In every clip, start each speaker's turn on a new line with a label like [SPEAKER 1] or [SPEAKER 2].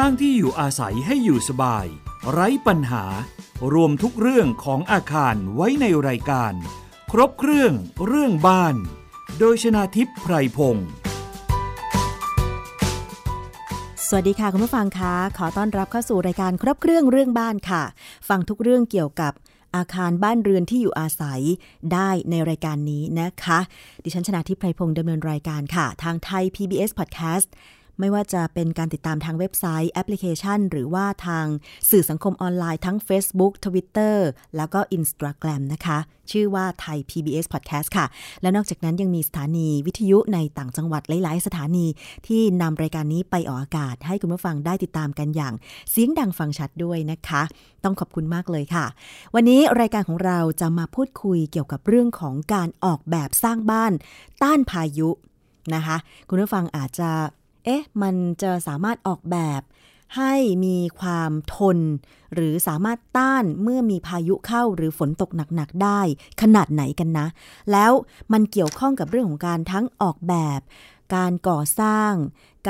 [SPEAKER 1] สร้างที่อยู่อาศัยให้อยู่สบาย ไร้ปัญหา รวมทุกเรื่องของอาคารไว้ในรายการ ครบเครื่องเรื่องบ้าน โดยชนาทิพย์ไพรพงศ์
[SPEAKER 2] สวัสดีค่ะคุณผู้ฟังคะขอต้อนรับเข้าสู่รายการครบเครื่องเรื่องบ้านค่ะ ฟังทุกเรื่องเกี่ยวกับอาคารบ้านเรือนที่อยู่อาศัยได้ในรายการนี้นะคะ ดิฉันชนะทิพไพรพงศ์ดำเนินรายการค่ะ ทางไทย PBS Podcast ไม่ว่าจะเป็นการติดตามทางเว็บไซต์แอปพลิเคชัน หรือว่าทางสื่อสังคมออนไลน์ทั้ง Facebook Twitter แล้วก็ Instagram นะคะ ชื่อว่าไทย PBS Podcast ค่ะ และนอกจากนั้นยังมีสถานีวิทยุในต่างจังหวัดหลาย ๆ สถานี ที่นำรายการนี้ไปออกอากาศ ให้คุณผู้ฟังได้ติดตามกันอย่าง เสียงดังฟังชัดด้วยนะคะ ต้องขอบคุณมากเลยค่ะ วันนี้รายการของเราจะมาพูดคุยเกี่ยวกับเรื่องของการออกแบบสร้างบ้าน ต้านพายุนะคะ คุณผู้ฟังอาจจะ เอ๊ะ มันจะสามารถออกแบบให้มีความทน หรือสามารถต้านเมื่อมีพายุเข้าหรือฝนตกหนักๆได้ ขนาดไหนกันนะ แล้วมันเกี่ยวข้องกับเรื่องของการทั้งออกแบบ การก่อสร้าง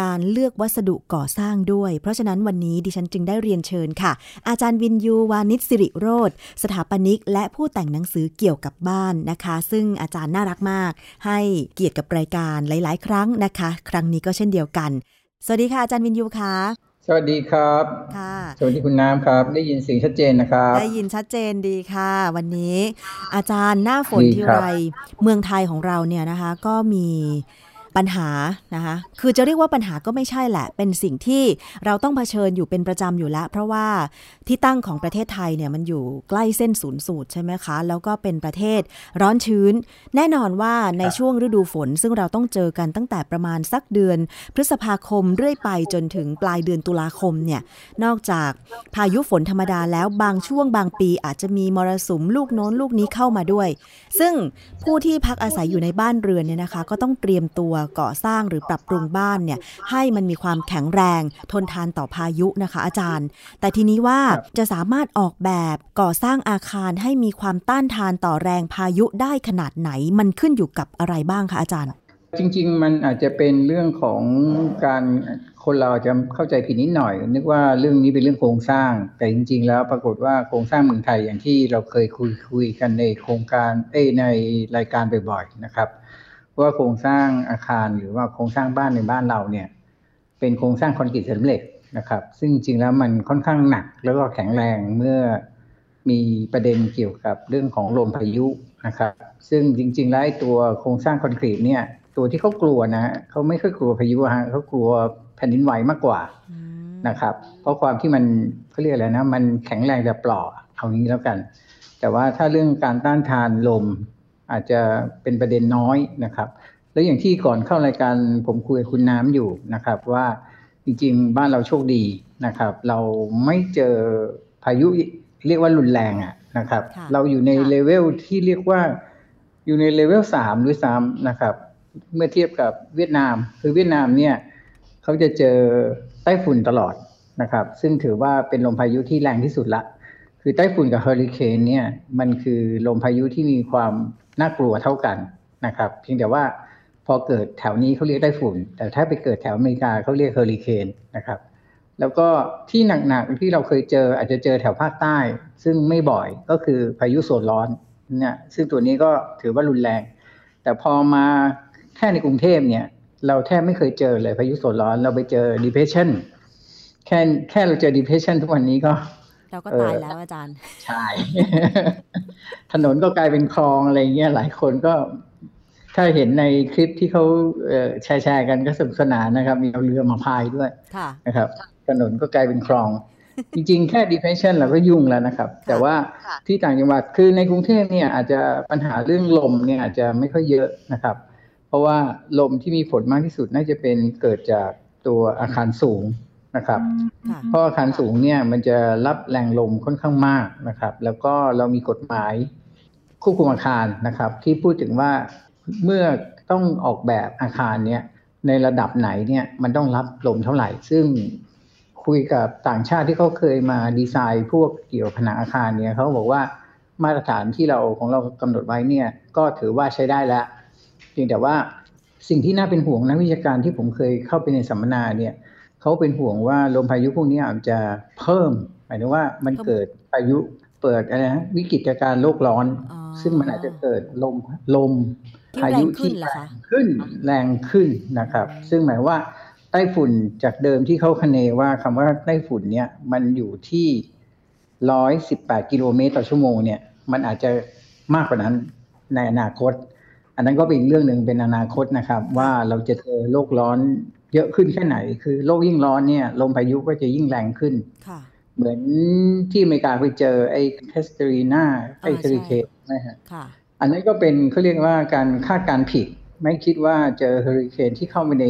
[SPEAKER 2] การเลือกวัสดุก่อสร้างด้วย เพราะฉะนั้นวันนี้ดิฉันจึงได้เรียนเชิญค่ะ อาจารย์วินยูวานิชสิริโรธสถาปนิก และผู้แต่งหนังสือเกี่ยวกับบ้านนะคะ ซึ่งอาจารย์น่ารักมาก ให้เกียรติกับรายการหลาย ๆ ครั้งนะคะ ครั้งนี้ก็เช่นเดียวกัน สวัสดีค่ะอาจารย์วินยูค่ะ
[SPEAKER 3] สวัสดีครับ
[SPEAKER 2] ค่ะ
[SPEAKER 3] สวัสดีคุณน้ำครับ ได้ยินเสียงชัดเจนนะครับ
[SPEAKER 2] ได้ยินชัดเจนดีค่ะ วันนี้ อาจารย์หน้าฝนทีไร เมืองไทยของเราเนี่ยนะคะ ก็มี ปัญหานะคะ คือจะเรียกว่าปัญหาก็ไม่ใช่แหละ เป็นสิ่งที่เราต้องเผชิญอยู่เป็นประจำอยู่แล้ว เพราะว่าที่ตั้งของประเทศไทยเนี่ยมันอยู่ใกล้เส้นศูนย์สูตรใช่ไหมคะ แล้วก็เป็นประเทศร้อนชื้น แน่นอนว่าในช่วงฤดูฝน ซึ่งเราต้องเจอกันตั้งแต่ประมาณสักเดือน พฤษภาคมเรื่อยไปจนถึงปลายเดือนตุลาคมเนี่ย นอกจากพายุฝนธรรมดาแล้วบางช่วงบางปีอาจจะมีมรสุมลูกโน้นลูกนี้เข้ามาด้วย ซึ่งผู้ที่พักอาศัยอยู่ในบ้านเรือนเนี่ยนะคะ ก็ต้องเตรียมตัวก่อสร้างหรือปรับปรุงบ้านเนี่ยให้มันมีความแข็งแรงทนทานต่อพายุนะคะ อาจารย์ แต่ทีนี้ว่าจะสามารถออกแบบก่อสร้างอาคารให้มีความต้านทานต่อแรงพายุได้ขนาดไหน มันขึ้นอยู่กับอะไรบ้างคะอาจารย์
[SPEAKER 3] จริง ๆ มันอาจจะเป็นเรื่องของการคนเราจะเข้าใจผิดนิดหน่อย นึกว่าเรื่องนี้เป็นเรื่องโครงสร้าง แต่จริง ๆ แล้วปรากฏว่าโครงสร้างเมืองไทยอย่างที่เราเคยคุยคุยกันในโครงการเอ้ในรายการบ่อยๆนะครับ ว่าโครงสร้างอาคารหรือว่าโครงสร้างบ้านในบ้านเราเนี่ยเป็นโครงสร้างคอนกรีตสำเร็จนะครับ ซึ่งจริงแล้วมันค่อนข้างหนักแล้วก็แข็งแรงเมื่อมีประเด็นเกี่ยวกับเรื่องของลมพายุนะครับ ซึ่งจริงๆแล้วตัวโครงสร้างคอนกรีตเนี่ย ตัวที่เขากลัวนะเขาไม่ค่อยกลัวพายุฮะเขากลัวแผ่นดินไหวมากกว่านะครับ เพราะความที่มันเขาเรียกอะไรนะ มันแข็งแรงแต่ปลอเอางี้แล้วกัน แต่ว่าถ้าเรื่องการต้านทานลม อาจจะเป็นประเด็นน้อยนะครับ แล้วอย่างที่ก่อนเข้ารายการผมคุยกับคุณน้ำอยู่นะครับว่าจริงๆ บ้านเราโชคดีนะครับ เราไม่เจอพายุเรียกว่ารุนแรงอะนะครับ เราอยู่ในเลเวลที่เรียกว่าอยู่ในเลเวลสามด้วยซ้ำนะครับ เมื่อเทียบกับเวียดนาม คือเวียดนามเนี่ยเขาจะเจอไต้ฝุ่นตลอดนะครับ ซึ่งถือว่าเป็นลมพายุที่แรงที่สุดละ คือไต้ฝุ่นกับเฮอริเคนเนี่ยมันคือลมพายุที่มีความ น่ากลัวเท่ากันนะครับ เพียงแต่ว่าพอเกิดแถวนี้เขาเรียกได้ฝุ่น แต่ถ้าไปเกิดแถวอเมริกาเขาเรียกเฮอริเคนนะครับ แล้วก็ที่หนักๆที่เราเคยเจออาจจะเจอแถวภาคใต้ ซึ่งไม่บ่อยก็คือพายุโซนร้อนเนี่ยซึ่งตัวนี้ก็ถือว่ารุนแรง แต่พอมาแค่ในกรุงเทพเนี่ย เราแทบไม่เคยเจอเลยพายุโซนร้อน เราไปเจอ depression แค่แค่เราเจอ depression ทุกวันนี้ก็
[SPEAKER 2] เราก็ตายแล้วอาจารย์
[SPEAKER 3] ใช่ ถนนก็กลายเป็นคลองอะไรเงี้ยหลายคนก็ ถ้าเห็นในคลิปที่เขาแชร์แชร์กันก็สนุกสนานนะครับ มีเอาเรือมาพายด้วยนะครับ ถนนก็กลายเป็นคลอง จริงๆ แค่ depression เราก็ยุ่งแล้วนะครับ แต่ว่าที่ต่างจังหวัดคือในกรุงเทพเนี่ยอาจจะปัญหาเรื่องลมเนี่ยอาจจะไม่ค่อยเยอะนะครับ เพราะว่าลมที่มีผลมากที่สุดน่าจะเป็นเกิดจากตัวอาคารสูง นะครับเพราะอาคารสูงเนี่ยมันจะรับแรงลมค่อนข้างมากนะครับ แล้วก็เรามีกฎหมายควบคุมอาคารนะครับ ที่พูดถึงว่าเมื่อต้องออกแบบอาคารเนี่ยในระดับไหนเนี่ยมันต้องรับลมเท่าไหร่ ซึ่งคุยกับต่างชาติที่เขาเคยมาดีไซน์พวกเกี่ยวผนังอาคารเนี่ยเขาบอกว่ามาตรฐานที่เราของเรากำหนดไว้เนี่ยก็ถือว่าใช้ได้แล้วเพียงแต่ว่าสิ่งที่น่าเป็นห่วงนักวิชาการที่ผมเคยเข้าไปในสัมมนาเนี่ย เขเขาเป็นห่วงว่าลมพายุพวกนี้อาจจะเพิ่มหมายถึงว่ามันเกิดพายุเปิดอะไรนะวิกฤตการณ์โลกร้อน ซึ่งมันอาจจะเกิดลมลม
[SPEAKER 2] พายุที่แรง
[SPEAKER 3] ขึ้นแรงขึ้นนะครับ ซึ่งหมายว่าไต้ฝุ่นจากเดิมที่เขาคเนว่าคำว่าไต้ฝุ่นเนี่ยมันอยู่ที่ร้อยสิบแปดกิโลเมตรต่อชั่วโมงเนี่ยมันอาจจะมากกว่านั้นในอนาคต อันนั้นก็เป็นเรื่องหนึ่งเป็นอนาคตนะครับ ว่าเราจะเจอโลกร้อน เยอะขึ้นแค่ไหน คือโลกยิ่งร้อนเนี่ยลมพายุก็จะยิ่งแรงขึ้นเหมือนที่อเมริกาไปเจอไอ้เทสเตอรีนาไอ้เฮอริเคนนะฮะอันนั้นก็เป็นเขาเรียกว่าการคาดการณ์ผิด ไม่คิดว่าเจอเฮอริเคนที่เข้าไปใน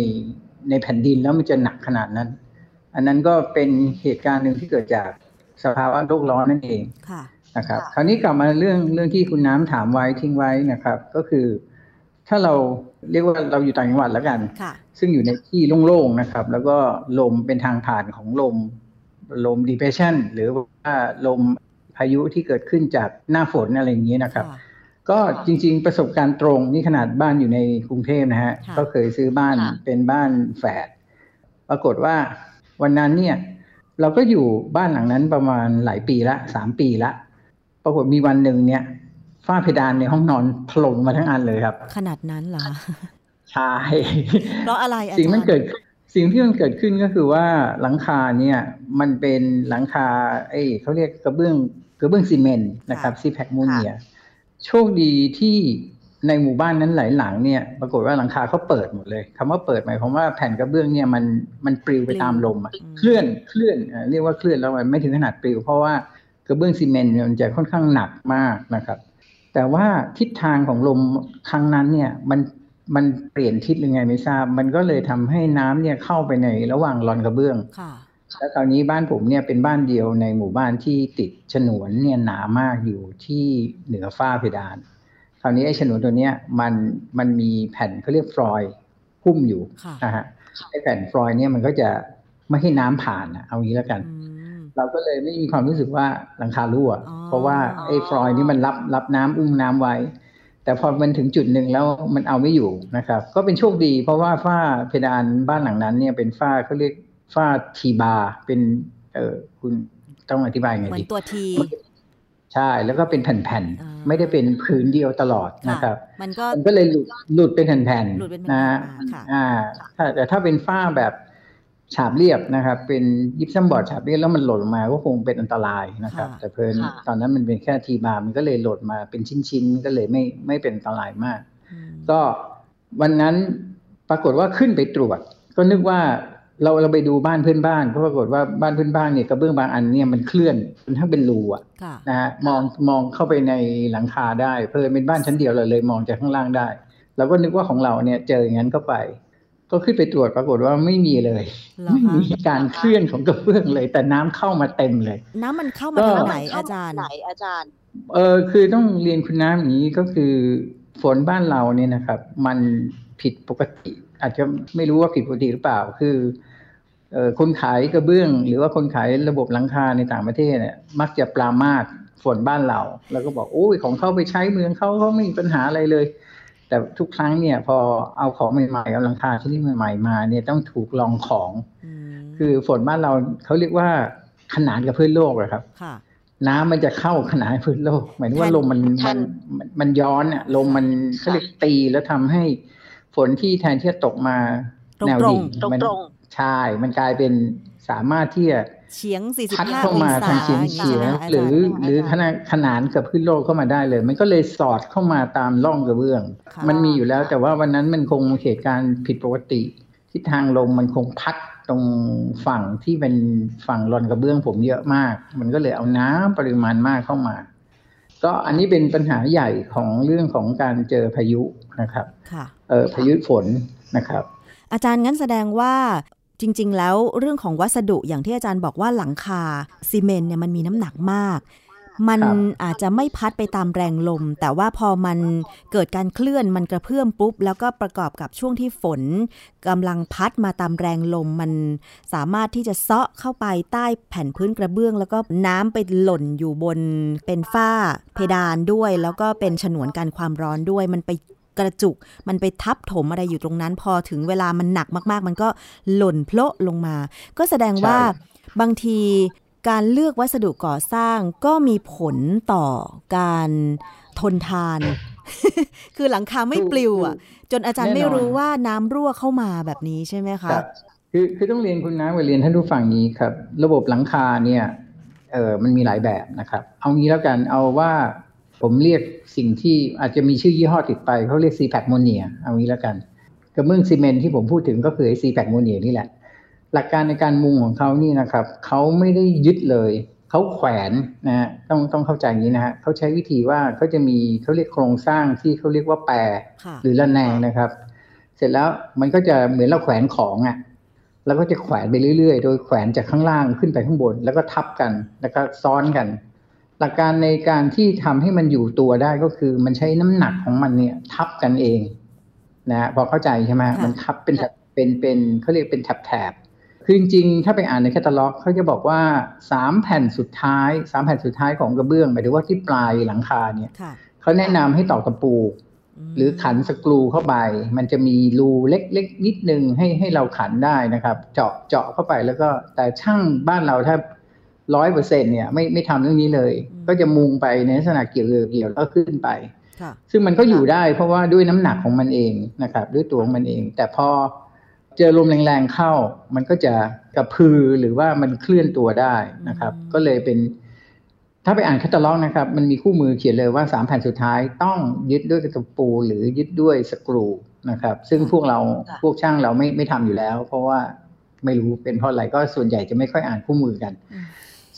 [SPEAKER 3] ในแผ่นดินแล้วมันจะหนักขนาดนั้น อันนั้นก็เป็นเหตุการณ์หนึ่งที่เกิดจากสภาวะโลกร้อนนั่นเองนะครับ คราวนี้กลับมาเรื่องเรื่องที่คุณน้ำถามไว้ทิ้งไว้นะครับ ก็คือ ถ้าเรา เรียกว่าเราอยู่ต่างจังหวัดแล้วกันซึ่งอยู่ในที่โล่งๆนะครับ แล้วก็ลมเป็นทางผ่านของลม ลม depression หรือว่าลมพายุที่เกิดขึ้นจากหน้าฝนอะไรอย่างนี้นะครับ ก็จริง ๆ ประสบการณ์ตรงนี่ขนาดบ้านอยู่ในกรุงเทพนะฮะก็เคยซื้อบ้านเป็นบ้านแฝดปรากฏว่าวันนั้นเนี่ยเราก็อยู่บ้านหลังนั้นประมาณหลายปีละสามปีละ ปรากฏมีวันหนึ่งเนี่ย ฝ้าเพดานในห้องนอนถล่มมาทั้งอันเลยครับ
[SPEAKER 2] ขนาดนั้นเหรอ
[SPEAKER 3] ใช่
[SPEAKER 2] เพราะอะไร
[SPEAKER 3] สิ่งมันเกิดสิ่งที่มันเกิดขึ้นก็คือว่าหลังคาเนี่ยมันเป็นหลังคาเอ้เขาเรียกกระเบื้องกระเบื้องซีเมนต์นะครับซีแพคมูเนียโชคดีที่ในหมู่บ้านนั้นหลายหลังเนี่ย ปรากฏว่าหลังคาเขาเปิดหมดเลยคำว่าเปิดหมายความว่าแผ่นกระเบื้องเนี่ยมันมันปลิวไปตามลมเคลื่อนเคลื่อนเรียกว่าเคลื่อนแล้วมันไม่ถึงขนาดปลิว เพราะว่ากระเบื้องซีเมนต์มันจะค่อนข้างหนักมากนะครับ แต่ว่าทิศทางของลมครั้งนั้นเนี่ยมันมันเปลี่ยนทิศหรือไงไม่ทราบ มันก็เลยทำให้น้ำเนี่ยเข้าไปในระหว่างรอนกระเบื้องแล้วตอนนี้บ้านผมเนี่ยเป็นบ้านเดียวในหมู่บ้านที่ติดฉนวนเนี่ยหนามากอยู่ที่เหนือฝ้าเพดาน คราวนี้ไอ้ฉนวนตัวเนี้ยมันมันมีแผ่นเขาเรียกฟลอยหุ้มอยู่นะฮะไอ้แผ่นฟลอยเนี่ยมันก็จะไม่ให้น้ำผ่านเอางี้แล้วกัน เราก็เลยไม่มีความรู้สึกว่าหลังคารั่ว เพราะว่าไอ้ฟลอยนี่มันรับรับน้ำอุ้มน้ำไว้ แต่พอมันถึงจุดหนึ่งแล้วมันเอาไม่อยู่นะครับ ก็เป็นโชคดี เพราะว่าฝ้าเพดานบ้านหลังนั้นเนี่ยเป็นฝ้าเขาเรียกฝ้าทีบาเป็นเออคุณต้องอธิบายไงดี
[SPEAKER 2] เหมือนตัวที
[SPEAKER 3] ใช่แล้วก็เป็นแผ่นๆ ไม่ได้เป็นผืนเดียวตลอดนะครับ
[SPEAKER 2] มันก็
[SPEAKER 3] มันก็เลยหลุดหลุดเป็นแผ่นๆนะอ่าถ้าแต่ถ้าเป็นฝ้าแบบ ฉาบเรียบนะครับ เป็นยิปซัมบอร์ดฉาบเรียบแล้วมันหล่นมาก็คงเป็นอันตรายนะครับ แต่เพลินตอนนั้นมันเป็นแค่ทีบาร์มันก็เลยหล่นมาเป็นชิ้นๆก็เลยไม่ไม่เป็นอันตรายมาก ก็วันนั้นปรากฏว่าขึ้นไปตรวจ ก็นึกว่าเราเราไปดูบ้านเพื่อนบ้านก็ปรากฏว่าบ้านเพื่อนบ้านเนี่ยกระเบื้องบางอันเนี่ยมันเคลื่อนมันทั้งเป็นรูอะนะฮะมองมองเข้าไปในหลังคาได้ เพลินเป็นบ้านชั้นเดียวเลยเลยมองจากข้างล่างได้เราก็นึกว่าของเราเนี่ยเจออย่างนั้นก็ไป ก็ขึ้นไปตรวจปรากฏว่าไม่มีเลย ไม่มีการเคลื่อนของกระเบื้องเลย แต่น้ำเข้ามาเต็มเลย
[SPEAKER 2] น้ำมันเข้ามาทางไหนอาจารย์ไหนอาจารย์
[SPEAKER 3] เออคือต้องเรียนคุณน้ำอย่างนี้ก็คือฝนบ้านเราเนี่ยนะครับ มันผิดปกติ อาจจะไม่รู้ว่าผิดปกติหรือเปล่า คือเออคนขายกระเบื้อง หรือว่าคนขายระบบหลังคาในต่างประเทศเนี่ยมักจะปรามาสฝนบ้านเรา แล้วก็บอกโอ้ยของเขาไปใช้เมืองเขาเขาไม่มีปัญหาอะไรเลย แต่ทุกครั้งเนี่ย พอเอาของใหม่ๆเอาหลังคาชนิดใหม่ๆมาเนี่ยต้องถูกลองของคือฝนบ้านเราเขาเรียกว่าขนานกับพื้นโลกเลยครับน้ำมันจะเข้าขนานพื้นโลก หมายถึงว่าลมมันมันมันย้อนอะลมมันเขาเรียกตีแล้วทำให้ฝนที่แทนที่จะตกมาแนวดิ่งมันใช่ มันกลายเป็น สามารถที่จะ
[SPEAKER 2] เฉียง
[SPEAKER 3] 45พัดเข้ามาทางเฉียงเฉียงหรือหรือขนาดขนานกับพื้นโลกเข้ามาได้เลย มันก็เลยสอดเข้ามาตามร่องกระเบื้อง มันมีอยู่แล้วแต่ว่าวันนั้นมันคงเหตุการณ์ผิดปกติที่ทางลมมันคงพัดตรงฝั่งที่เป็นฝั่งรอนกระเบื้องผมเยอะมาก มันก็เลยเอาน้ำปริมาณมากเข้ามา ก็อันนี้เป็นปัญหาใหญ่ของเรื่องของการเจอพายุนะครับเออพายุฝนนะครับ
[SPEAKER 2] อาจารย์งั้นแสดงว่า จริง ๆ แล้วเรื่องของวัสดุอย่างที่อาจารย์บอกว่าหลังคาซีเมนต์เนี่ยมันมีน้ำหนักมาก มันอาจจะไม่พัดไปตามแรงลม แต่ว่าพอมันเกิดการเคลื่อนมันกระเพื่อมปุ๊บ แล้วก็ประกอบกับช่วงที่ฝนกำลังพัดมาตามแรงลม มันสามารถที่จะเซาะเข้าไปใต้แผ่นพื้นกระเบื้อง แล้วก็น้ำไปหล่นอยู่บนเป็นฝ้าเพดานด้วย แล้วก็เป็นฉนวนการความร้อนด้วย มันไป กระจุก มันไปทับถมอะไรอยู่ตรงนั้น พอถึงเวลามันหนักมาก ๆ มันก็หล่นโพละลงมา ก็แสดงว่าบางทีการเลือกวัสดุก่อสร้างก็มีผลต่อการทนทาน คือหลังคาไม่ปลิวอะ จนอาจารย์ไม่รู้ว่าน้ำรั่วเข้ามาแบบนี้ใช่ไหมคะ
[SPEAKER 3] คือคือต้องเรียนคุณน้ำกับเรียนท่านผู้ฟังนี้ครับ ระบบหลังคาเนี่ยเออมันมีหลายแบบนะครับ เอางี้แล้วกันเอาว่า ผมเรียกสิ่งที่อาจจะมีชื่อยี่ห้อติดไปเขาเรียกซีแพคโมเนียเอางี้แล้วกันกระเบื้องซีเมนต์ที่ผมพูดถึงก็คือไอ้ซีแพคโมเนียนี่แหละ หลักการในการมุงของเขานี่นะครับเขาไม่ได้ยึดเลยเขาแขวนนะฮะต้องต้องเข้าใจอย่างนี้นะฮะเขาใช้วิธีว่าเขาจะมีเขาเรียกโครงสร้างที่เขาเรียกว่าแปรหรือระแนงนะครับ เสร็จแล้วมันก็จะเหมือนเราแขวนของอะแล้วก็จะแขวนไปเรื่อยๆ โดยแขวนจากข้างล่างขึ้นไปข้างบน แล้วก็ทับกันแล้วก็ซ้อนกัน หลักการในการที่ทำให้มันอยู่ตัวได้ก็คือ มันใช้น้ำหนักของมันเนี่ย ทับกันเองนะพอเข้าใจใช่ไหมมันทับเป็นเป็นเป็นเขาเรียกเป็นแถบคือจริงๆถ้าไปอ่านในแคตตาล็อกเขาจะบอกว่าสามแผ่นสุดท้ายสามแผ่นสุดท้ายของกระเบื้องหมายถึงว่าที่ปลายหลังคาเนี่ยเขาแนะนำให้ตอกตะปู หรือขันสกรูเข้าไป มันจะมีรูเล็กๆนิดนึงให้ให้เราขันได้นะครับ เจาะเจาะเข้าไปแล้วก็แต่ช่างบ้านเราถ้า ร้อยเปอร์เซ็นเนี่ยไม่ไม่ทำเรื่องนี้เลย ก็จะมุงไปในลักษณะเกี่ยวเกี่ยวแล้วขึ้นไป ซึ่งมันก็อยู่ได้เพราะว่าด้วยน้ำหนักของมันเองนะครับ ด้วยตัวของมันเอง แต่พอเจอลมแรงๆเข้า มันก็จะกระพือหรือว่ามันเคลื่อนตัวได้นะครับ ก็เลยเป็น ถ้าไปอ่านคัตล็อกนะครับ มันมีคู่มือเขียนเลยว่าสามแผ่นสุดท้ายต้องยึดด้วยตะปู หรือยึดด้วยสกรูนะครับ ซึ่งพวกเราพวกช่างเราไม่ไม่ทำอยู่แล้ว เพราะว่าไม่รู้เป็นเพราะอะไรก็ส่วนใหญ่จะไม่ค่อยอ่านคู่มือกัน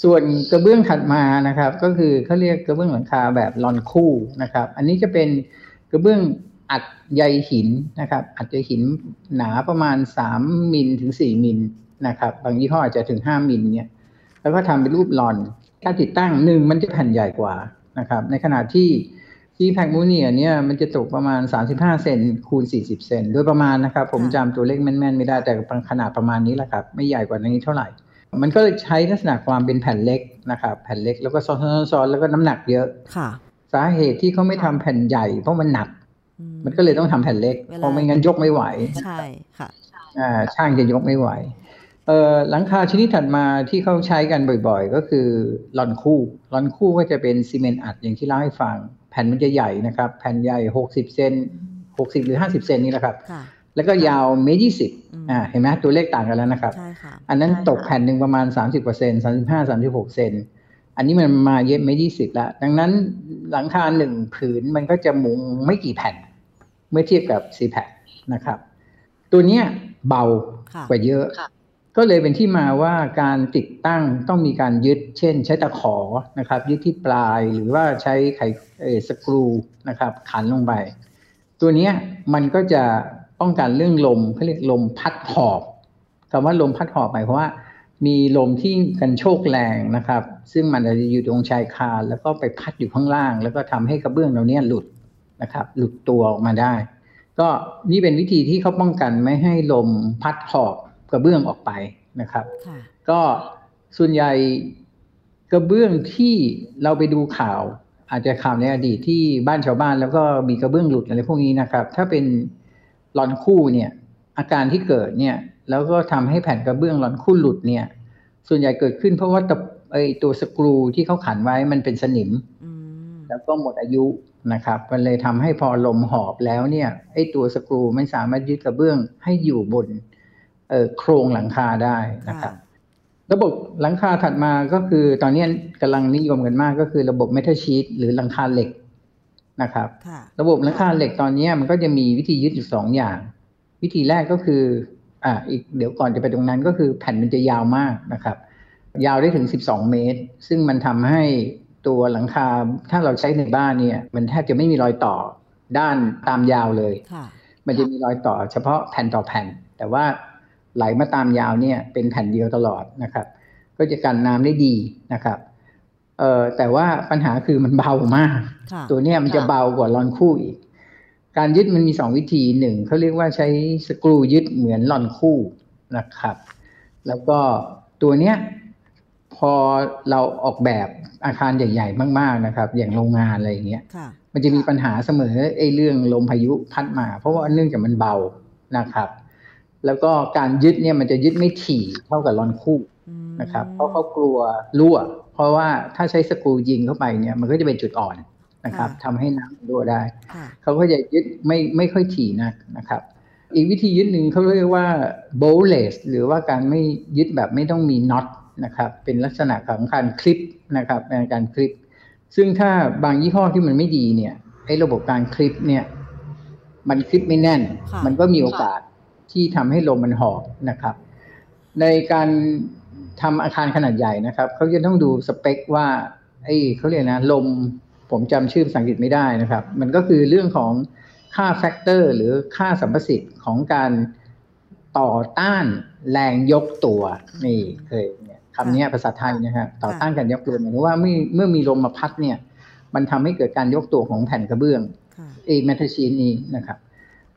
[SPEAKER 3] ส่วนกระเบื้องถัดมานะครับ ก็คือเขาเรียกกระเบื้องหลังคาแบบลอนคู่นะครับ อันนี้จะเป็นกระเบื้องอัดใยหินนะครับ อัดใยหินหนาประมาณสามมิลถึงสี่มิลนะครับ บางยี่ห้ออาจจะถึงห้ามิลเนี่ยแล้วก็ทำเป็นรูปลอนการติดตั้งหนึ่งมันจะแผ่นใหญ่กว่านะครับ ในขณะที่ที่แพคมูเนียเนี่ยมันจะตกประมาณ 35 เซนคูณ 40 เซนโดยประมาณนะครับ ผมจำตัวเลขแม่นๆไม่ได้แต่ขนาดประมาณนี้แหละครับ ไม่ใหญ่กว่านี้เท่าไหร่ มันก็เลยใช้ลักษณะความเป็นแผ่นเล็กนะครับแผ่นเล็กแล้วก็ซ้อนๆแล้วก็น้ำหนักเยอะ
[SPEAKER 2] ค่ะ
[SPEAKER 3] สาเหตุที่เขาไม่ทำแผ่นใหญ่ เพราะมันหนัก มันก็เลยต้องทำแผ่นเล็กเพราะไม่งั้นยกไม่ไหว
[SPEAKER 2] ใช่ค่ะ
[SPEAKER 3] อ่าช่างจะยกไม่ไหวเอ่อหลังคาชนิดถัดมาที่เขาใช้กันบ่อยๆ ก็คือลอนคู่ลอนคู่ก็จะเป็นซีเมนต์อัดอย่างที่เล่าให้ฟัง แผ่นมันจะใหญ่นะครับ แผ่นใหญ่หกสิบเซนหกสิบหรือห้าสิบเซนนี่แหละครับ แล้วก็ยาวเมตรยี่สิบอ่าเห็นไหมตัวเลขต่างกันแล้วนะครับ
[SPEAKER 2] ใช่ค่ะ
[SPEAKER 3] อันนั้นตกแผ่นหนึ่งประมาณสามสิบเปอร์เซ็นสามสิบห้าสามสิบหกเซนอันนี้มันมาเย็บไม่ยี่สิบละ ดังนั้นหลังคาหนึ่งผืนมันก็จะมุงไม่กี่แผ่น เมื่อเทียบกับ c p a c นะครับ ตัวนี้เบากว่าเยอะก็เลยเป็นที่มาว่าการติดตั้งต้องมีการยึด เช่น ใช้ตะขอนะครับ ยึดที่ปลายหรือว่าใช้ไขสกรูนะครับ ขันลงไป ตัวนี้มันก็จะ ป้องกันเรื่องลมเขาเรียกลมพัดหอบคำว่าลมพัดหอบหมายความว่า มีลมที่กันโชกแรงนะครับ ซึ่งมันจะอยู่ตรงชายคาแล้วก็ไปพัดอยู่ข้างล่าง แล้วก็ทำให้กระเบื้องเราเนี้ยหลุดนะครับ หลุดตัวออกมาได้ ก็นี่เป็นวิธีที่เขาป้องกันไม่ให้ลมพัดหอบกระเบื้องออกไปนะครับ ก็ส่วนใหญ่กระเบื้องที่เราไปดูข่าว อาจจะข่าวในอดีตที่บ้านชาวบ้าน แล้วก็มีกระเบื้องหลุดอะไรพวกนี้นะครับ ถ้าเป็นห ลอนคู่เนี่ยอาการที่เกิดเนี่ยแล้วก็ทำให้แผ่นกระเบื้องหลอนคู่หลุดเนี่ยส่วนใหญ่เกิดขึ้นเพราะว่าตไอตัวสกรูที่เขาขันไว้มันเป็นสนิมแล้วก็หมดอายุนะครับมันเลยทำให้พอลมหอบแล้วเนี่ยไอ้ตัวสกรูไม่สามารถยึดกระเบื้องให้อยู่บนโครงหลังคาได้นะครับ ระบบหลังคาถัดมาก็คือตอนนี้กำลังนิยมกันมากก็คือระบบเมทัลชีตหรือหลังคาเหล็ก นะครับระบบหลังคาเหล็กตอนนี้มันก็จะมีวิธียึดอยู่สองอย่าง วิธีแรกก็คืออ่าอีกเดี๋ยวก่อนจะไปตรงนั้นก็คือแผ่นมันจะยาวมากนะครับ ยาวได้ถึงสิบสองเมตร ซึ่งมันทำให้ตัวหลังคาถ้าเราใช้ในบ้านเนี่ย มันแทบจะไม่มีรอยต่อด้านตามยาวเลยมันจะมีรอยต่อเฉพาะแผ่นต่อแผ่น แต่ว่าไหลมาตามยาวเนี่ยเป็นแผ่นเดียวตลอดนะครับ ก็จะกันน้ำได้ดีนะครับ เอ่อแต่ว่าปัญหาคือมันเบามาก ตัวเนี้ยมันจะเบากว่าลอนคู่อีก การยึดมันมีสองวิธีหนึ่งเขาเรียกว่าใช้สกรูยึดเหมือนลอนคู่นะครับ แล้วก็ตัวเนี้ยพอเราออกแบบอาคารใหญ่ ๆ มาก ๆนะครับ อย่างโรงงานอะไรอย่างเงี้ยมันจะมีปัญหาเสมอไอ้เรื่องลมพายุพัดมา เพราะว่าเนื่องจากมันเบานะครับ แล้วก็การยึดเนี่ยมันจะยึดไม่ถี่เท่ากับรอนคู่นะครับ เพราะเขากลัวรั่ว เพราะว่าถ้าใช้สกรูยิงเข้าไปเนี่ยมันก็จะเป็นจุดอ่อนนะครับทำให้น้ำรั่วได้ เขาก็จะยึดไม่ไม่ค่อยถี่นักนะครับ อีกวิธียึดหนึ่งเขาเรียกว่า bowless หรือว่าการไม่ยึดแบบไม่ต้องมีน็อตนะครับเป็นลักษณะของการคลิปนะครับในการคลิป ซึ่งถ้าบางยี่ห้อที่มันไม่ดีเนี่ยไอ้ระบบการคลิปเนี่ยมันคลิปไม่แน่น มันก็มีโอกาสที่ทำให้ลมมันหอบนะครับ ในการ ทำอาคารขนาดใหญ่นะครับเขาจะต้องดูสเปคว่าไอ้เขาเรียกนะลมผมจำชื่อภาษาอังกฤษไม่ได้นะครับ มันก็คือเรื่องของค่าแฟกเตอร์หรือค่าสัมประสิทธิ์ของการต่อต้านแรงยกตัวนี่เคยเนี่ยคำนี้ภาษาไทยนะครับต่อต้านการยกตัวหมายถึงว่าเมื่อเมื่อมีลมมาพัดเนี่ย มันทำให้เกิดการยกตัวของแผ่นกระเบื้องเอเมทัลชีนนี้นะครับ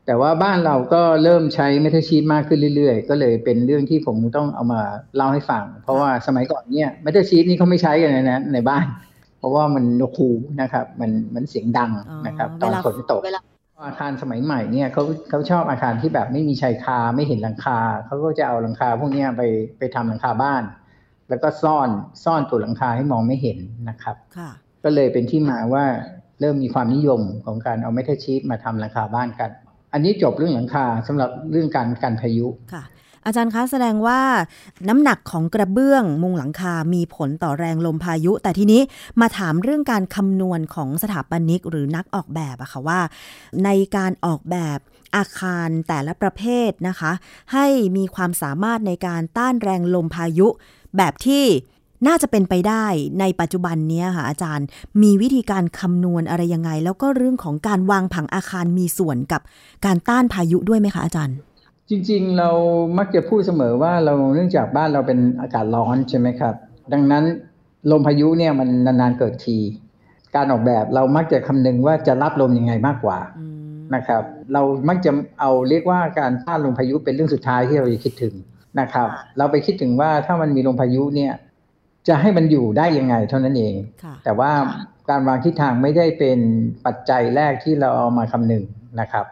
[SPEAKER 3] แต่ว่าบ้านเราก็เริ่มใช้เมทัลชีนมากขึ้นเรื่อยๆ ก็เลยเป็นเรื่องที่ผมต้องเอามาเล่าให้ฟัง เพราะว่าสมัยก่อนเนี่ยเมทัลชีนนี่เขาไม่ใช้กันนะในบ้าน เพราะว่ามันนกคูนะครับ มันมันเสียงดังนะครับ ตอนฝนตกอาคารสมัยใหม่เนี่ยเขาเขาชอบอาคารที่แบบไม่มีชายคาไม่เห็นหลังคาเขาก็จะเอาหลังคาพวกนี้ไปไปทำหลังคาบ้าน แล้วก็ซ่อนซ่อนตัวหลังคาให้มองไม่เห็นนะครับก็เลยเป็นที่มาว่าเริ่มมีความนิยมของการเอาเมทัลชีตมาทำหลังคาบ้านกัน อันนี้จบเรื่องหลังคาสำหรับเรื่องการกันพายุ
[SPEAKER 2] ค่ะอาจารย์คะแสดงว่าน้ำหนักของกระเบื้องมุงหลังคา มีผลต่อแรงลมพายุ แต่ทีนี้มาถามเรื่องการคำนวณของสถาปนิกหรือนักออกแบบอะค่ะว่า ในการออกแบบอาคารแต่ละประเภทนะคะ ให้มีความสามารถในการต้านแรงลมพายุ แบบที่ น่าจะเป็นไปได้ในปัจจุบันนี้ค่ะอาจารย์ มีวิธีการคำนวณอะไรยังไง แล้วก็เรื่องของการวางผังอาคารมีส่วนกับการต้านพายุด้วยไหมคะอาจารย์
[SPEAKER 3] จริงๆ เรามักจะพูดเสมอว่าเราเนื่องจากบ้านเราเป็นอากาศร้อนใช่ไหมครับ ดังนั้นลมพายุเนี่ยมันนานๆเกิดที การออกแบบเรามักจะคำนึงว่าจะรับลมยังไงมากกว่านะครับเรามักจะเอาเรียกว่าการต้านลมพายุเป็นเรื่องสุดท้ายที่เราจะคิดถึงนะครับ เราไปคิดถึงว่าถ้ามันมีลมพายุเนี่ย จะให้มันอยู่ได้ยังไงเท่านั้นเอง แต่ว่าการวางทิศทางไม่ได้เป็นปัจจัยแรกที่เราเอามาคำนึงนะครับ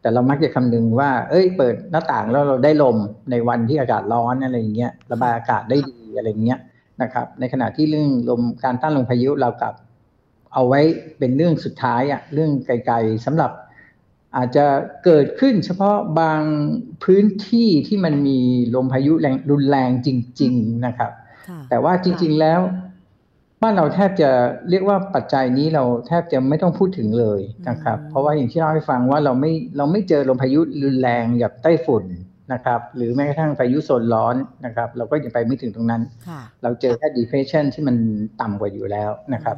[SPEAKER 3] แต่เรามักจะคำนึงว่า เอ้ย เปิดหน้าต่างแล้วเราได้ลมในวันที่อากาศร้อนอะไรอย่างเงี้ยระบายอากาศได้ดีอะไรเงี้ยนะครับ ในขณะที่เรื่องลมการต้านลมพายุเรากับ เอาไว้เป็นเรื่องสุดท้ายอะเรื่องไกลๆสำหรับอาจจะเกิดขึ้นเฉพาะบางพื้นที่ที่มันมีลมพายุแรงรุนแรงจริง ๆ นะครับ แต่ว่าจริง ๆแล้ว บ้านเราแทบจะเรียกว่าปัจจัยนี้เราแทบจะไม่ต้องพูดถึงเลยนะครับ เพราะว่าอย่างที่เล่าให้ฟังว่าเราไม่เราไม่เจอลมพายุรุนแรงแบบไต้ฝุ่นนะครับ หรือแม้กระทั่งพายุโซนร้อนนะครับ เราก็ยังไปไม่ถึงตรงนั้น เราเจอแค่ depression ที่มันต่ำกว่าอยู่แล้วนะครับ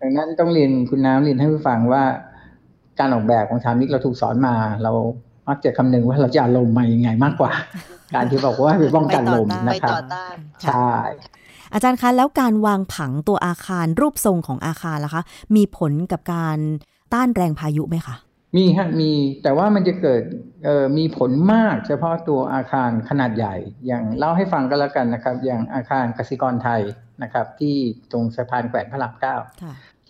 [SPEAKER 3] ดังนั้นต้องเรียนคุณน้ำเรียนให้ผู้ฟังว่า การออกแบบของสามิกเราถูกสอนมาเรา มักจะคำนึงว่าเราจะลมมายังไงมากกว่า การที่บอกว่าไปป้องกันลมนะครับใช่
[SPEAKER 2] อาจารย์คะแล้วการวางผังตัวอาคารรูปทรงของอาคารล่ะคะ มีผลกับการต้านแรงพายุไหมคะ
[SPEAKER 3] มีฮะมีแต่ว่ามันจะเกิดมีผลมากเฉพาะตัวอาคารขนาดใหญ่ อย่างเล่าให้ฟังก็แล้วกันนะครับ อย่างอาคารกสิกรไทยนะครับ ที่ตรงสะพานแขวนพระรามเก้า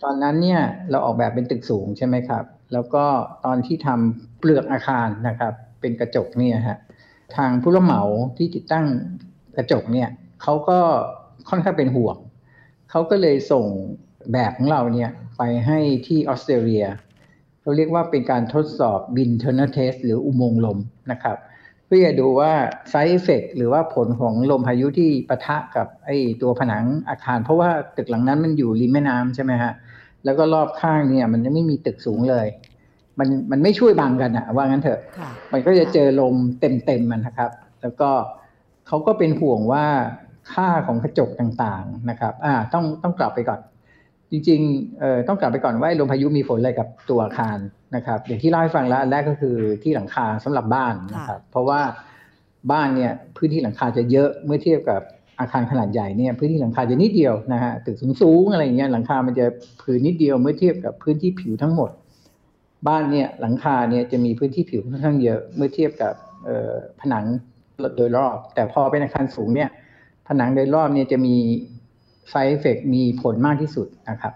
[SPEAKER 3] ตอนนั้นเนี่ยเราออกแบบเป็นตึกสูงใช่ไหมครับ แล้วก็ตอนที่ทำเปลือกอาคารนะครับ เป็นกระจกเนี่ยฮะทางผู้รับเหมาที่ติดตั้งกระจกเนี่ยเขาก็ค่อนข้างเป็นห่วงเขาก็เลยส่งแบบของเราเนี่ยไปให้ที่ออสเตรเลียเราเรียกว่าเป็นการทดสอบ wind tunnel test หรืออุโมงค์ลมนะครับ เพื่อจะดูว่าไซเอฟเฟกหรือว่าผลของลมพายุที่ปะทะกับไอตัวผนังอาคาร เพราะว่าตึกหลังนั้นมันอยู่ริมแม่น้ำใช่ไหมฮะ แล้วก็รอบข้างเนี่ย มันไม่มีตึกสูงเลย มันมันไม่ช่วยบังกันอะว่างั้นเถอะ มันก็จะเจอลมเต็มๆมันนะครับ แล้วก็เขาก็เป็นห่วงว่าค่าของกระจกต่างๆนะครับ อ่า ต้องต้องกลับไปก่อน จริงๆเอ่อต้องกลับไปก่อนว่าลมพายุมีผลอะไรกับตัวอาคารนะครับอย่างที่เล่าให้ฟังแล้วอันแรกก็คือที่หลังคาสำหรับบ้านนะครับ เพราะว่าบ้านเนี่ยพื้นที่หลังคาจะเยอะเมื่อเทียบกับ อาคารขนาดใหญ่เนี่ยพื้นที่หลังคาจะนิดเดียวนะฮะตึกสูงๆอะไรอย่างเงี้ยหลังคามันจะผืนนิดเดียวเมื่อเทียบกับพื้นที่ผิวทั้งหมด บ้านเนี่ยหลังคาเนี่ยจะมีพื้นที่ผิวค่อนข้างเยอะเมื่อเทียบกับผนังโดยรอบ แต่พอเป็นอาคารสูงเนี่ยผนังโดยรอบเนี่ยจะมี side effect มีผลมากที่สุดนะครับ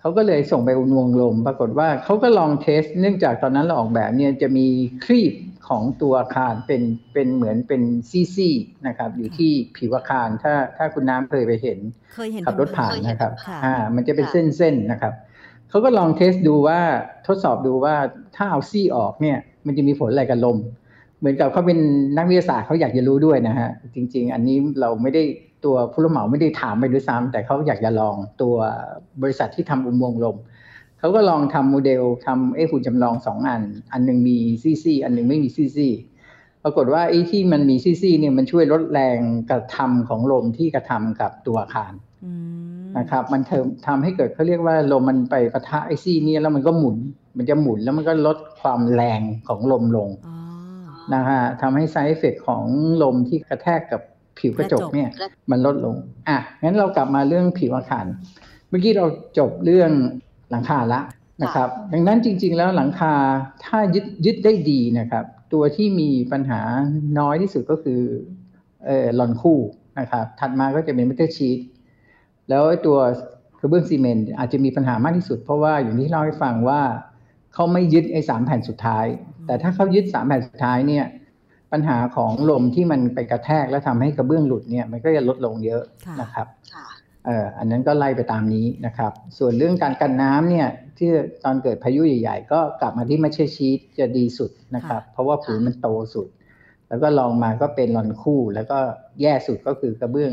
[SPEAKER 3] เขาก็เลยส่งไปอุณวงลม ปรากฏว่าเขาก็ลองเทส เนื่องจากตอนนั้นเราออกแบบเนี่ยจะมีครีบ ของตัวอาคารเป็นเป็นเหมือนเป็นซี่ๆนะครับ อยู่ที่ผิวอาคารถ้าถ้าคุณน้ำเคยไปเห็นขับรถผ่านนะครับอ่ามันจะเป็นเส้นๆนะครับเขาก็ลองเทสดูว่าทดสอบดูว่าถ้าเอาซี่ออกเนี่ย มันจะมีผลอะไรกับลม เหมือนกับเขาเป็นนักวิทยาศาสตร์เขาอยากจะรู้ด้วยนะฮะจริง ๆ อันนี้เราไม่ได้ตัวผู้รับเหมาไม่ได้ถามไปด้วยซ้ำแต่เขาอยากจะลองตัวบริษัทที่ทำอุโมงค์ลม เขาก็ลองทำโมเดลทำเอหุ่นจำลองสองอัน อันหนึ่งมีซี่ๆ อันหนึ่งไม่มีซี่ๆ ปรากฏว่าไอ้ที่มันมีซี่ๆ เนี่ยมันช่วยลดแรงกระทำของลมที่กระทำกับตัวอาคารนะครับ มันเททำให้เกิดเขาเรียกว่าลมมันไปปะทะไอ้ซี่นี่แล้วมันก็หมุน มันจะหมุนแล้วมันก็ลดความแรงของลมลงนะฮะทำให้ side effect ของลมที่กระแทกกับผิวกระจกเนี่ยมันลดลง อะงั้นเรากลับมาเรื่องผิวอาคาร เมื่อกี้เราจบเรื่อง หลังคาละนะครับ ดังนั้นจริง ๆ แล้วหลังคาถ้ายึดยึดได้ดีนะครับ ตัวที่มีปัญหาน้อยที่สุดก็คือเออลอนคู่นะครับ ถัดมาก็จะเป็น metal sheet แล้วตัวกระเบื้องซีเมนต์อาจจะมีปัญหามากที่สุด เพราะว่าอย่างที่เล่าให้ฟังว่าเขาไม่ยึดไอ้สามแผ่นสุดท้าย แต่ถ้าเขายึดสามแผ่นสุดท้ายเนี่ยปัญหาของลมที่มันไปกระแทกแล้วทำให้กระเบื้องหลุดเนี่ยมันก็จะลดลงเยอะนะครับเอ่ออันนั้นก็ไล่ไปตามนี้นะครับ ส่วนเรื่องการกันน้ำเนี่ยที่ตอนเกิดพายุใหญ่ ๆ ก็กลับมาที่มัชเชชีตจะดีสุดนะครับ เพราะว่าผืนมันโตสุด แล้วก็ลองมาก็เป็นลอนคู่ แล้วก็แย่สุดก็คือกระเบื้อง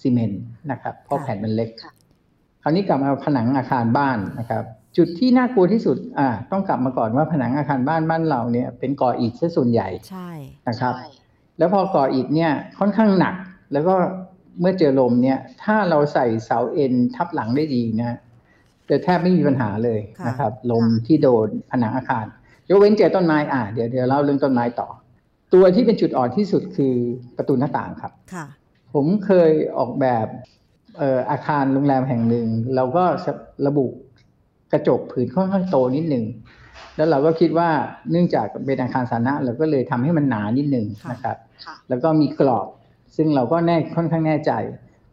[SPEAKER 3] ซีเมนต์นะครับ เพราะแผ่นมันเล็ก คราวนี้กลับมาผนังอาคารบ้านนะครับ จุดที่น่ากลัวที่สุดอ่าต้องกลับมาก่อนว่าผนังอาคารบ้านบ้านเราเนี่ยเป็นก่ออิฐซะส่วนใหญ่
[SPEAKER 2] ใช่
[SPEAKER 3] นะครับ แล้วพอก่ออิฐเนี่ยค่อนข้างหนักแล้วก็ เมื่อเจอลมเนี่ย ถ้าเราใส่เสาเอ็นทับหลังได้ดีนะจะแทบไม่มีปัญหาเลยนะครับ ลมที่โดนผนังอาคารยกเว้นเจอต้นไม้อ่าเดี๋ยวเดี๋ยวเล่าเรื่องต้นไม้ต่อ ตัวที่เป็นจุดอ่อนที่สุดคือประตูหน้าต่างครับ
[SPEAKER 2] ค่ะ
[SPEAKER 3] ผมเคยออกแบบเอ่ออาคารโรงแรมแห่งหนึ่ง เราก็ระบุกระจกผืนค่อนข้างโตนิดหนึ่งแล้วเราก็คิดว่าเนื่องจากเป็นอาคารสาธารณะเราก็เลยทำให้มันหนานิดหนึ่งนะครับ แล้วก็มีกรอบ ซึ่งเราก็แน่ค่อนข้างแน่ใจ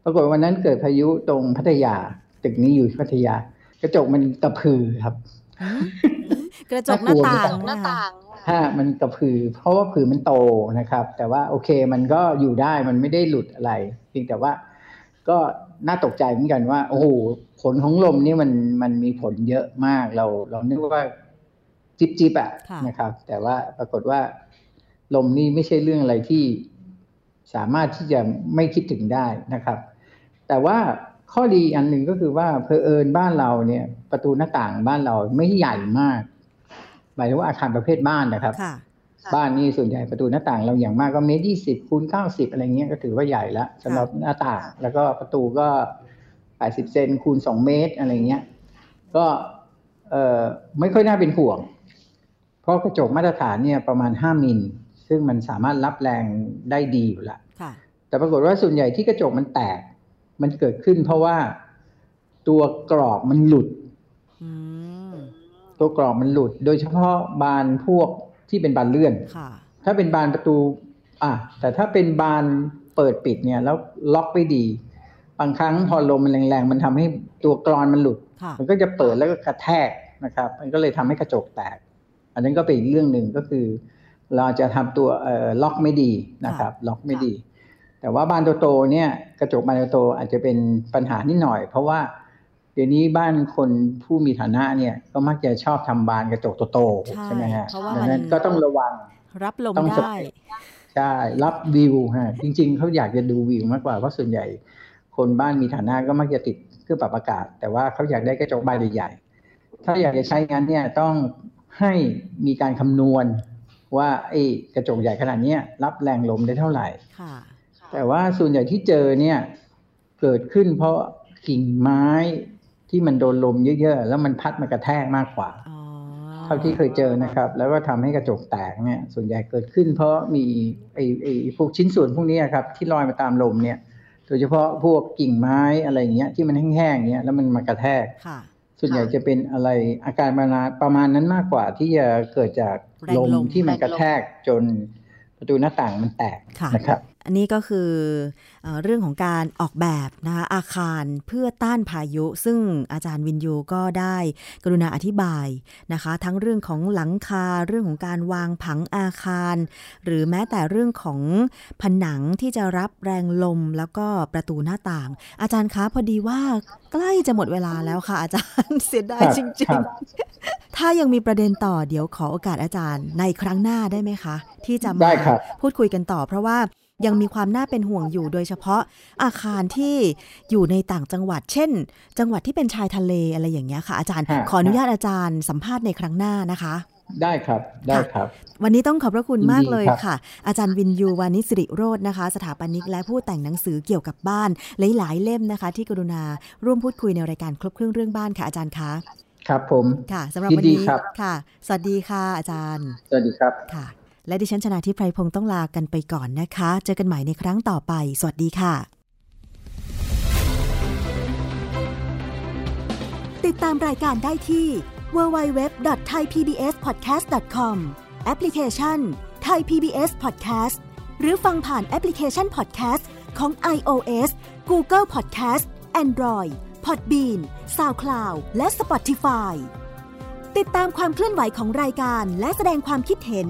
[SPEAKER 3] ปรากฏวันนั้นเกิดพายุตรงพัทยา ตึกนี้อยู่พัทยา กระจกมันกระพือครับ
[SPEAKER 2] กระจกหน้าต่าง
[SPEAKER 4] หน้าต่าง
[SPEAKER 3] ฮะมันกระพือ เพราะว่าผืนมันโตนะครับ แต่ว่าโอเคมันก็อยู่ได้มันไม่ได้หลุดอะไรเพียงแต่ว่าก็น่าตกใจเหมือนกันว่า โอ้โหผลของลมนี่มันมันมีผลเยอะมากเรา เรานึกว่าจิบจิบอะนะครับ แต่ว่าปรากฏว่า ลมนี่ไม่ใช่เรื่องอะไรที่ สามารถที่จะไม่คิดถึงได้นะครับ แต่ว่าข้อดีอันหนึ่งก็คือว่าเพอเอิญบ้านเราเนี่ยประตูหน้าต่างบ้านเราไม่ใหญ่มากหมายถึงว่าอาคารประเภทบ้านนะครับ บ้านนี่ส่วนใหญ่ประตูหน้าต่างเราอย่างมากก็เมตรยี่สิบคูณเก้าสิบอะไรเงี้ยก็ถือว่าใหญ่แล้วสำหรับหน้าต่าง แล้วก็ประตูก็แปดสิบเซนคูณสองเมตรอะไรเงี้ยก็เอ่อไม่ค่อยน่าเป็นห่วง เพราะกระจกมาตรฐานเนี่ยประมาณห้ามิลซึ่งมันสามารถรับแรงได้ดีอยู่ละ แต่ปรากฏว่าส่วนใหญ่ที่กระจกมันแตก มันเกิดขึ้นเพราะว่าตัวกรอบมันหลุดตัวกรอบมันหลุด โดยเฉพาะบานพวกที่เป็นบานเลื่อนถ้าเป็นบานประตู อะแต่ถ้าเป็นบานเปิดปิดเนี่ย แล้วล็อกไม่ดี บางครั้งพอลมมันแรงๆ มันทำให้ตัวกรอนมันหลุด มันก็จะเปิดแล้วก็กระแทกนะครับ มันก็เลยทำให้กระจกแตก อันนั้นก็เป็นอีกเรื่องหนึ่งก็คือ เราจะทำตัวเอ่อล็อกไม่ดีนะครับ ล็อกไม่ดี แต่ว่าบานโตๆเนี่ยกระจกบานโตอาจจะเป็นปัญหานิดหน่อย เพราะว่าเดี๋ยวนี้บ้านคนผู้มีฐานะเนี่ยก็มักจะชอบทำบานกระจกโตๆใช่ไหมฮะดังนั้นก็ต้องระวัง
[SPEAKER 2] รับลมได้
[SPEAKER 3] ใช่รับวิวฮะจริง ๆเขาอยากจะดูวิวมากกว่าเพราะส่วนใหญ่ คนบ้านมีฐานะก็มักจะติดเครื่องปรับอากาศ แต่ว่าเขาอยากได้กระจกบานใหญ่ๆถ้าอยากจะใช้งานเนี่ยต้องให้มีการคำนวณว่าไอ้กระจกใหญ่ขนาดนี้รับแรงลมได้เท่าไหร่ แต่ว่าส่วนใหญ่ที่เจอเนี่ยเกิดขึ้นเพราะกิ่งไม้ที่มันโดนลมเยอะๆ แล้วมันพัดมากระแทกมากกว่าเท่าที่เคยเจอนะครับ แล้วก็ทำให้กระจกแตกเนี่ย ส่วนใหญ่เกิดขึ้นเพราะมีไอ้ไอ้พวกชิ้นส่วนพวกนี้ครับที่ลอยมาตามลมเนี่ยโดยเฉพาะพวกกิ่งไม้อะไรเงี้ยที่มันแห้งๆเงี้ยแล้วมันมากระแทกส่วนใหญ่จะเป็นอะไรอาการประมาณประมาณนั้นมากกว่าที่จะเกิดจากลมที่มันกระแทกจนประตูหน้าต่างมันแตกนะครับ
[SPEAKER 2] อันนี้ก็คือเออเรื่องของการออกแบบนะคะอาคารเพื่อต้านพายุ ซึ่งอาจารย์วินยูก็ได้กรุณาอธิบายนะคะ ทั้งเรื่องของหลังคาเรื่องของการวางผังอาคาร หรือแม้แต่เรื่องของผนังที่จะรับแรงลมแล้วก็ประตูหน้าต่าง อาจารย์คะพอดีว่าใกล้จะหมดเวลาแล้วค่ะ อาจารย์เสียดาย
[SPEAKER 3] ครับ
[SPEAKER 2] จริ
[SPEAKER 3] ครั
[SPEAKER 2] ง
[SPEAKER 3] บ
[SPEAKER 2] ๆถ้ายังมีประเด็นต่อเดี๋ยวขอโอกาสอาจารย์ในครั้งหน้าได้ไหมคะ ที่จะ
[SPEAKER 3] ได้
[SPEAKER 2] มา
[SPEAKER 3] ครับ
[SPEAKER 2] พูดคุยกันต่อ เพราะว่า ยังมีความน่าเป็นห่วงอยู่โดยเฉพาะอาคารที่อยู่ในต่างจังหวัด เช่น จังหวัดที่เป็นชายทะเลอะไรอย่างเงี้ยค่ะ อาจารย์
[SPEAKER 3] ฮะ
[SPEAKER 2] ขออนุญาตอาจารย์สัมภาษณ์ในครั้งหน้านะคะ
[SPEAKER 3] ได้ครับได้ครับ
[SPEAKER 2] วันนี้ต้องขอบพระคุณ
[SPEAKER 3] ยินดี
[SPEAKER 2] มากเลย
[SPEAKER 3] ครับ
[SPEAKER 2] ค่ะ อาจารย์วินยูวานิสิริโรจน์นะคะ สถาปนิกและผู้แต่งหนังสือเกี่ยวกับบ้านหลายๆเล่มนะคะ ที่กรุณาร่วมพูดคุยในรายการครบเครื่องเรื่องบ้านค่ะอาจารย์คะ
[SPEAKER 3] ครับผม
[SPEAKER 2] ค่ะสำหรับ
[SPEAKER 3] ยิน
[SPEAKER 2] วัน
[SPEAKER 3] ดี
[SPEAKER 2] นี้
[SPEAKER 3] ครับ
[SPEAKER 2] ค่ะ สวัสดีค่ะ อาจารย์
[SPEAKER 3] สวัสดีครับ
[SPEAKER 2] ค่ะ และดิฉันชนะทิพไพรพงศ์ต้องลากันไปก่อนนะคะ เจอกันใหม่ในครั้งต่อไป สวัสดีค่ะ
[SPEAKER 4] ติดตามรายการได้ที่ www.thaipbspodcast.com แอปพลิเคชัน Thai PBS Podcast หรือฟังผ่านแอปพลิเคชัน Podcast ของ iOS Google Podcast Android Podbean SoundCloud และ Spotify ติดตามความเคลื่อนไหวของรายการและแสดงความคิดเห็น